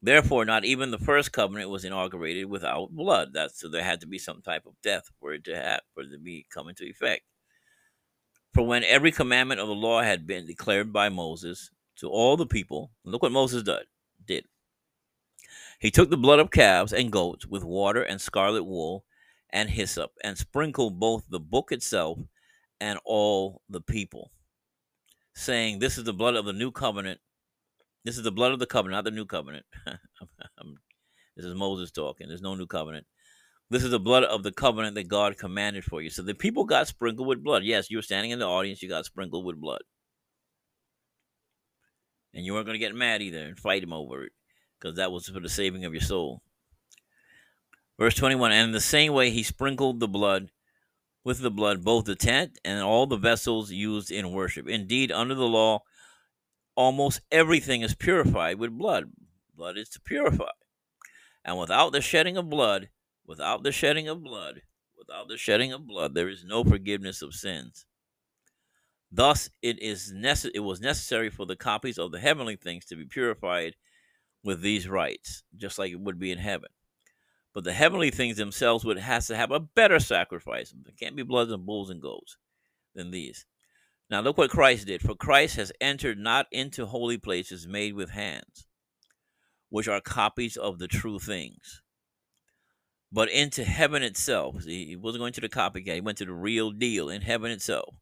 Therefore, not even the first covenant was inaugurated without blood. That's so there had to be some type of death for it to have for it to be come into effect. For when every commandment of the law had been declared by Moses to all the people, look what Moses did. Did he took the blood of calves and goats with water and scarlet wool and hyssop and sprinkled both the book itself and all the people, saying, This is the blood of the new covenant. This is the blood of the covenant, not the new covenant. <laughs> this is Moses talking. There's no new covenant. This is the blood of the covenant that God commanded for you. So the people got sprinkled with blood. Yes, you were standing in the audience, you got sprinkled with blood. And you weren't going to get mad either and fight him over it because that was for the saving of your soul. Verse 21 And in the same way, he sprinkled the blood with the blood both the tent and all the vessels used in worship. Indeed, under the law, almost everything is purified with blood. Blood is to purify. And without the shedding of blood, without the shedding of blood, without the shedding of blood, there is no forgiveness of sins. Thus, it is nece- it was necessary for the copies of the heavenly things to be purified with these rites, just like it would be in heaven. But the heavenly things themselves would has to have a better sacrifice. There can't be bloods and bulls and goats than these. Now look what Christ did. For Christ has entered not into holy places made with hands, which are copies of the true things, but into heaven itself. He wasn't going to the copycat, he went to the real deal in heaven itself.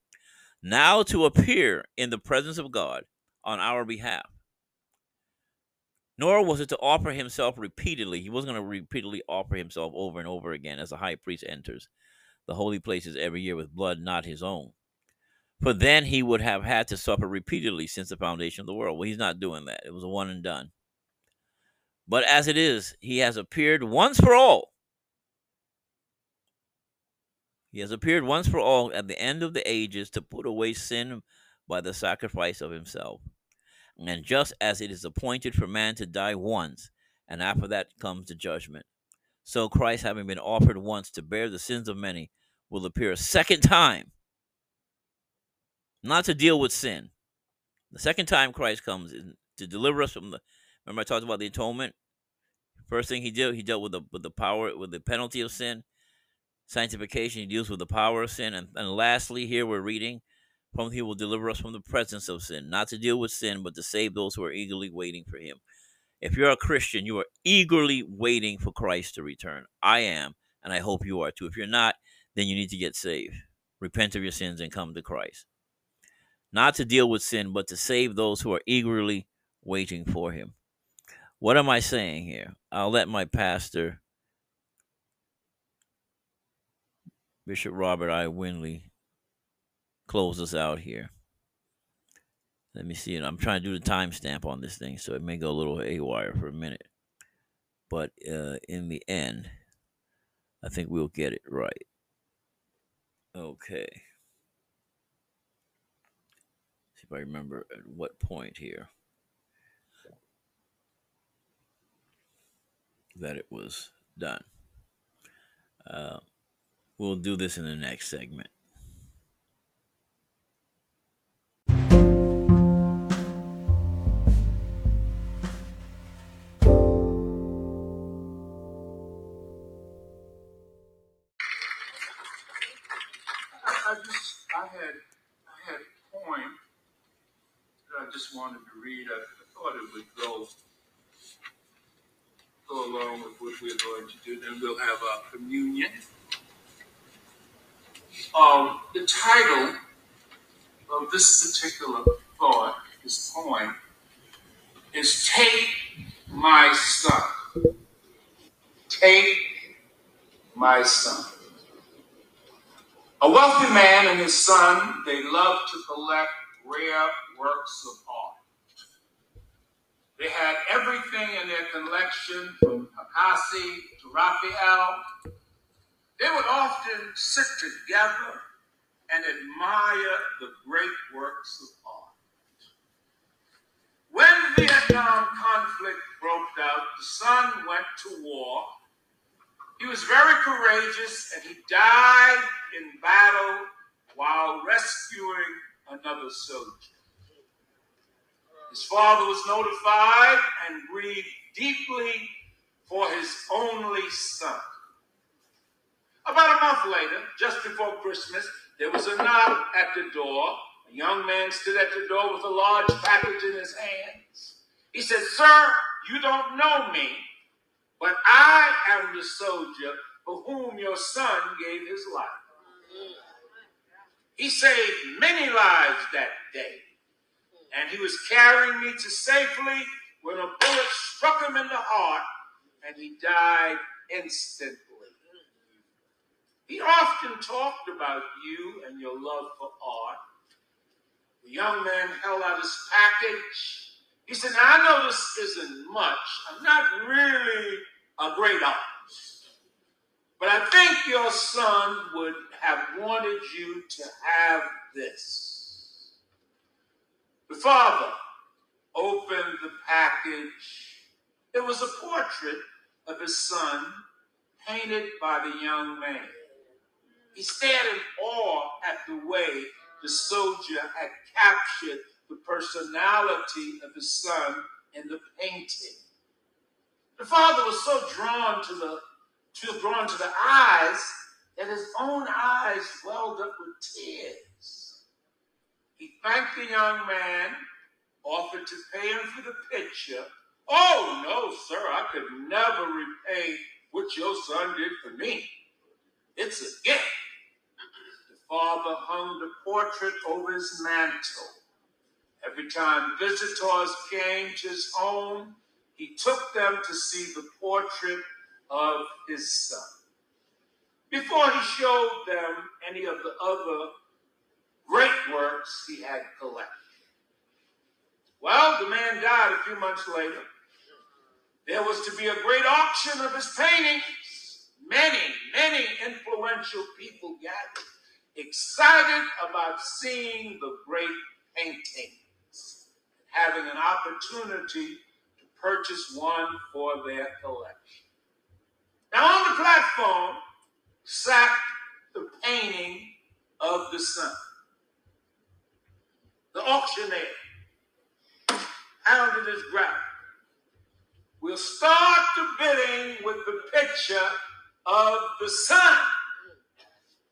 Now to appear in the presence of God on our behalf nor was it to offer himself repeatedly. He wasn't going to repeatedly offer himself over and over again as the high priest enters the holy places every year with blood not his own. For then he would have had to suffer repeatedly since the foundation of the world. Well, he's not doing that. It was a one and done. But as it is, he has appeared once for all. He has appeared once for all at the end of the ages to put away sin by the sacrifice of himself. And just as it is appointed for man to die once, and after that comes the judgment, so Christ, having been offered once to bear the sins of many, will appear a second time, not to deal with sin. The second time Christ comes is to deliver us from the. Remember, I talked about the atonement. First thing he did, he dealt with the with the power, with the penalty of sin. Sanctification, he deals with the power of sin, and, and lastly, here we're reading from he will deliver us from the presence of sin, not to deal with sin, but to save those who are eagerly waiting for him. If you're a Christian, you are eagerly waiting for Christ to return. I am, and I hope you are too. If you're not, then you need to get saved. Repent of your sins and come to Christ. Not to deal with sin, but to save those who are eagerly waiting for him. What am I saying here? I'll let my pastor, Bishop Robert I. Winley, close us out here. Let me see it. I'm trying to do the timestamp on this thing, so it may go a little haywire for a minute. But uh, in the end, I think we'll get it right. Okay. If I remember at what point here that it was done. Uh, we'll do this in the next segment. Going to do. Then we'll have our communion. Um, the title of this particular thought, this point, is take my son. Take my son. A wealthy man and his son, they loved to collect rare works of art. They had everything in their collection from Picasso to Raphael. They would often sit together and admire the great works of art. When the Vietnam conflict broke out, the son went to war. He was very courageous and he died in battle while rescuing another soldier. His father was notified and grieved deeply for his only son. About a month later, just before Christmas, there was a knock at the door. A young man stood at the door with a large package in his hands. He said, Sir, you don't know me, but I am the soldier for whom your son gave his life. He saved many lives that day and he was carrying me to safely when a bullet struck him in the heart and he died instantly. He often talked about you and your love for art. The young man held out his package. He said, I know this isn't much. I'm not really a great artist. But I think your son would have wanted you to have this. The father opened the package. It was a portrait of his son painted by the young man. He stared in awe at the way the soldier had captured the personality of his son in the painting. The father was so drawn to the to drawn to the eyes that his own eyes welled up with tears. He thanked the young man, offered to pay him for the picture. Oh, no, sir, I could never repay what your son did for me. It's a gift. The father hung the portrait over his mantle. Every time visitors came to his home, he took them to see the portrait of his son. Before he showed them any of the other great works he had collected. Well, the man died a few months later. There was to be a great auction of his paintings. Many, many influential people gathered, excited about seeing the great paintings, having an opportunity to purchase one for their collection. Now, on the platform sat the painting of the son the auctioneer, pounded his ground. We'll start the bidding with the picture of the son.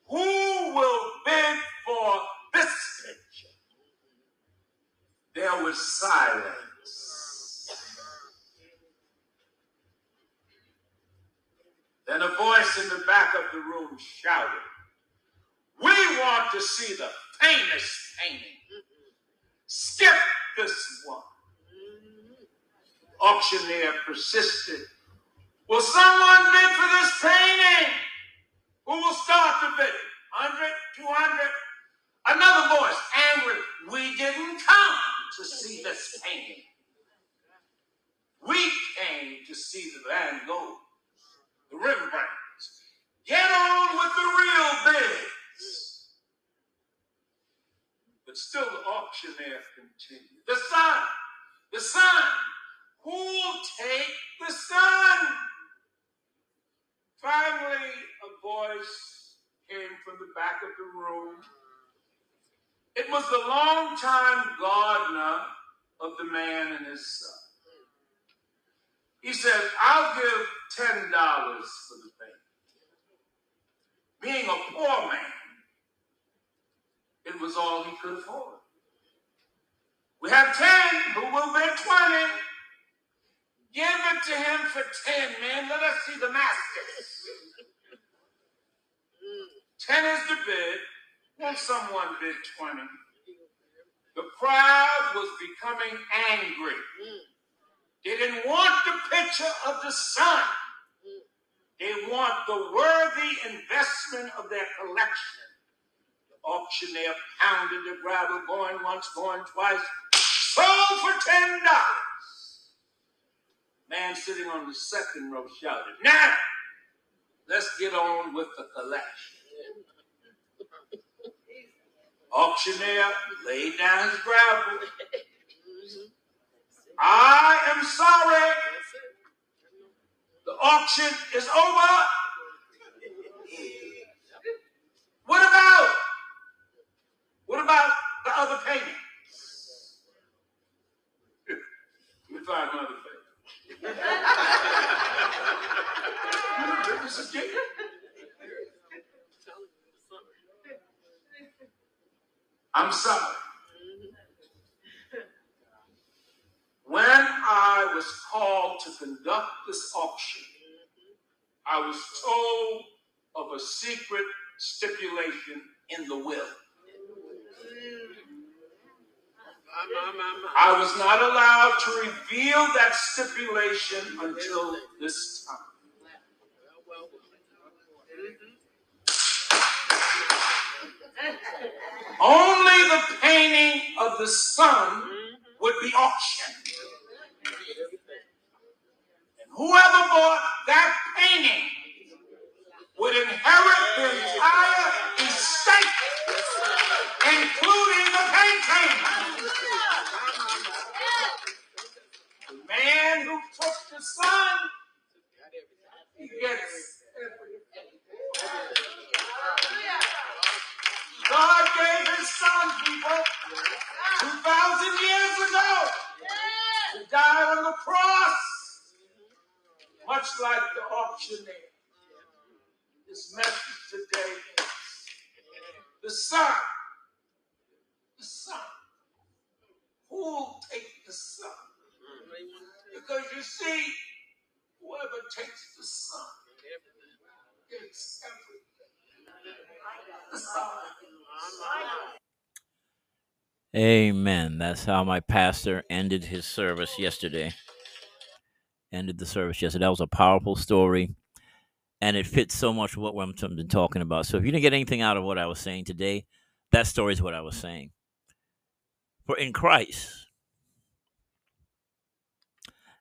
Who will bid for this picture? There was silence. Then a voice in the back of the room shouted, We want to see the famous painting Skip this one. Auctioneer persisted. Will someone bid for this painting? Who will start the bidding? 100, 200? Another voice, angry. We didn't come to see this painting. We came to see the Van Gogh, the Rembrandts. Get on with the real bid. But still the auctioneer continued. The son, the son, who'll take the son? Finally, a voice came from the back of the room. It was the longtime gardener of the man and his son. He said, I'll give $10 for the painting. Being a poor man, it was all he could afford. We have 10 who will bid 20. Give it to him for 10, man. Let us see the masters. 10 is the bid. Won't someone bid 20? The crowd was becoming angry. They didn't want the picture of the son. They want the worthy investment of their collection. Auctioneer pounded the gravel, going once, going twice, sold for ten dollars. Man sitting on the second row shouted, Now, let's get on with the collection. Auctioneer laid down his gravel. I am sorry. The auction is over. What about? What about the other painting? Let me find another painting. <laughs> this is Jacob. I'm sorry. When I was called to conduct this auction, I was told of a secret stipulation in the will. I was not allowed to reveal that stipulation until this time. Only the painting of the son would be auctioned. And whoever bought that painting would inherit the entire including the painting. The man who took the son, he gets. God gave his son, people, 2,000 years ago, to die on the cross, much like the auctioneer. This message today is the son, son. Who will take the son? Because you see, whoever takes the son gets everything. Amen. That's how my pastor ended his service yesterday. Ended the service yesterday. That was a powerful story. And it fits so much with what I'm been talking about. So if you didn't get anything out of what I was saying today, that story is what I was saying. For in Christ,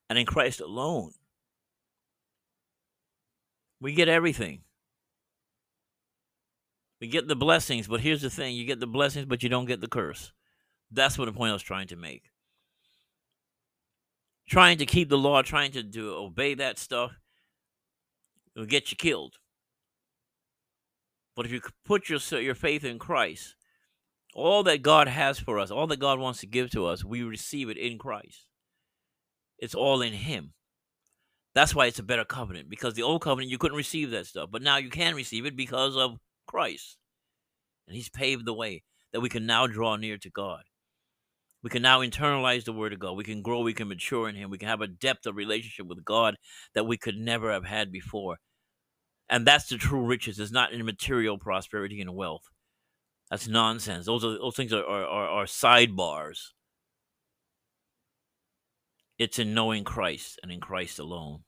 and in Christ alone, we get everything. We get the blessings, but here's the thing you get the blessings, but you don't get the curse. That's what the point I was trying to make. Trying to keep the law, trying to do obey that stuff, will get you killed. But if you put your your faith in Christ, all that God has for us, all that God wants to give to us, we receive it in Christ. It's all in Him. That's why it's a better covenant because the old covenant you couldn't receive that stuff, but now you can receive it because of Christ. And He's paved the way that we can now draw near to God. We can now internalize the Word of God. We can grow, we can mature in Him. We can have a depth of relationship with God that we could never have had before. And that's the true riches. It's not in material prosperity and wealth. That's nonsense. Those are those things are, are, are, are sidebars. It's in knowing Christ and in Christ alone.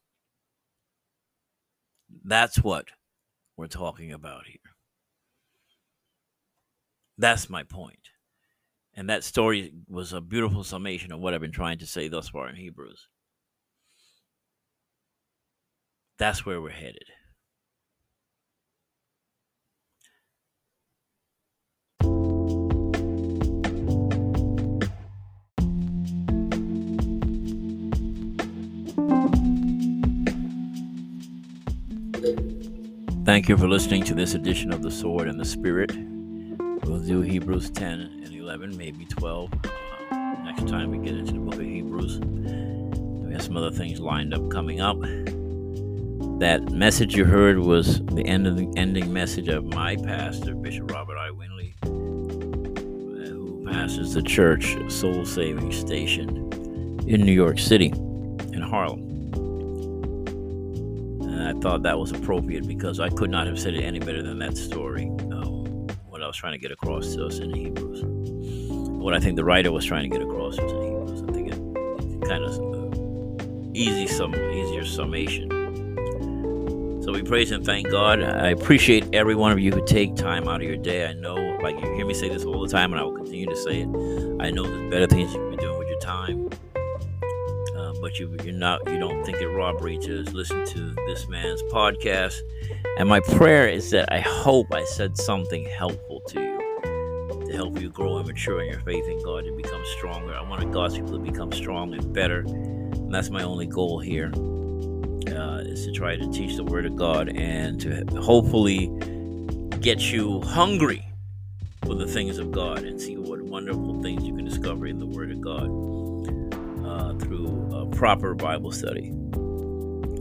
That's what we're talking about here. That's my point. And that story was a beautiful summation of what I've been trying to say thus far in Hebrews. That's where we're headed. Thank you for listening to this edition of The Sword and the Spirit. We'll do Hebrews 10 and 11, maybe 12. Uh, next time we get into the book of Hebrews. We have some other things lined up coming up. That message you heard was the end of the ending message of my pastor, Bishop Robert I. Winley, uh, who pastors the church Soul Saving Station in New York City, in Harlem. Thought that was appropriate because I could not have said it any better than that story. Uh, what I was trying to get across to us in Hebrews. what I think the writer was trying to get across was he was I think it kind of uh, easy some easier summation. So we praise and thank God. I appreciate every one of you who take time out of your day. I know, like you hear me say this all the time, and I will continue to say it. I know there's better things you can be doing with your time, but you you're not you don't think it robbery to listen to this man's podcast. And my prayer is that I hope I said something helpful to you to help you grow and mature in your faith in God to become stronger. I want God's people to become strong and better. And that's my only goal here uh, is to try to teach the Word of God and to hopefully get you hungry for the things of God and see what wonderful things you can discover in the Word of God uh, through a proper Bible study.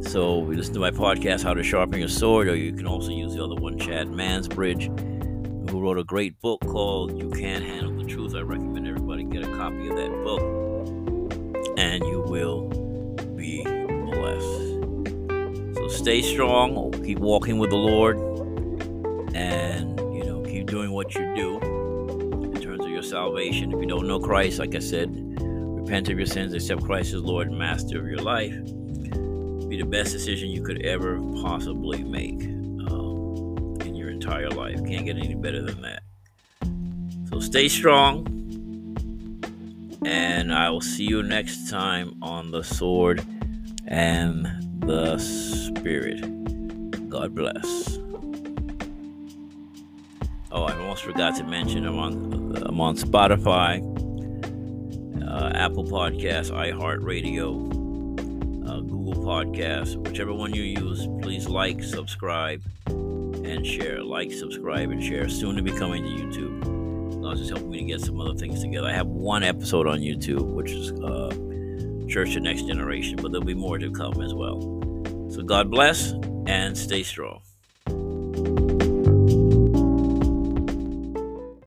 So, you listen to my podcast, How to Sharpen Your Sword, or you can also use the other one, Chad Mansbridge, who wrote a great book called You Can't Handle the Truth. I recommend everybody get a copy of that book, and you will be blessed. So stay strong, keep walking with the Lord, and you know, keep doing what you do in terms of your salvation. If you don't know Christ, like I said, repent of your sins, accept Christ as Lord and Master of your life. Be the best decision you could ever possibly make um, in your entire life. Can't get any better than that. So stay strong, and I will see you next time on the sword and the Spirit. God bless. Oh, I almost forgot to mention I'm on I'm on Spotify, uh, Apple Podcasts, iHeartRadio, uh, Google Podcasts, whichever one you use. Please like, subscribe, and share. Like, subscribe, and share. Soon to be coming to YouTube. God's just helping me to get some other things together. I have one episode on YouTube, which is. Uh, Church of Next Generation, but there'll be more to come as well. So God bless and stay strong.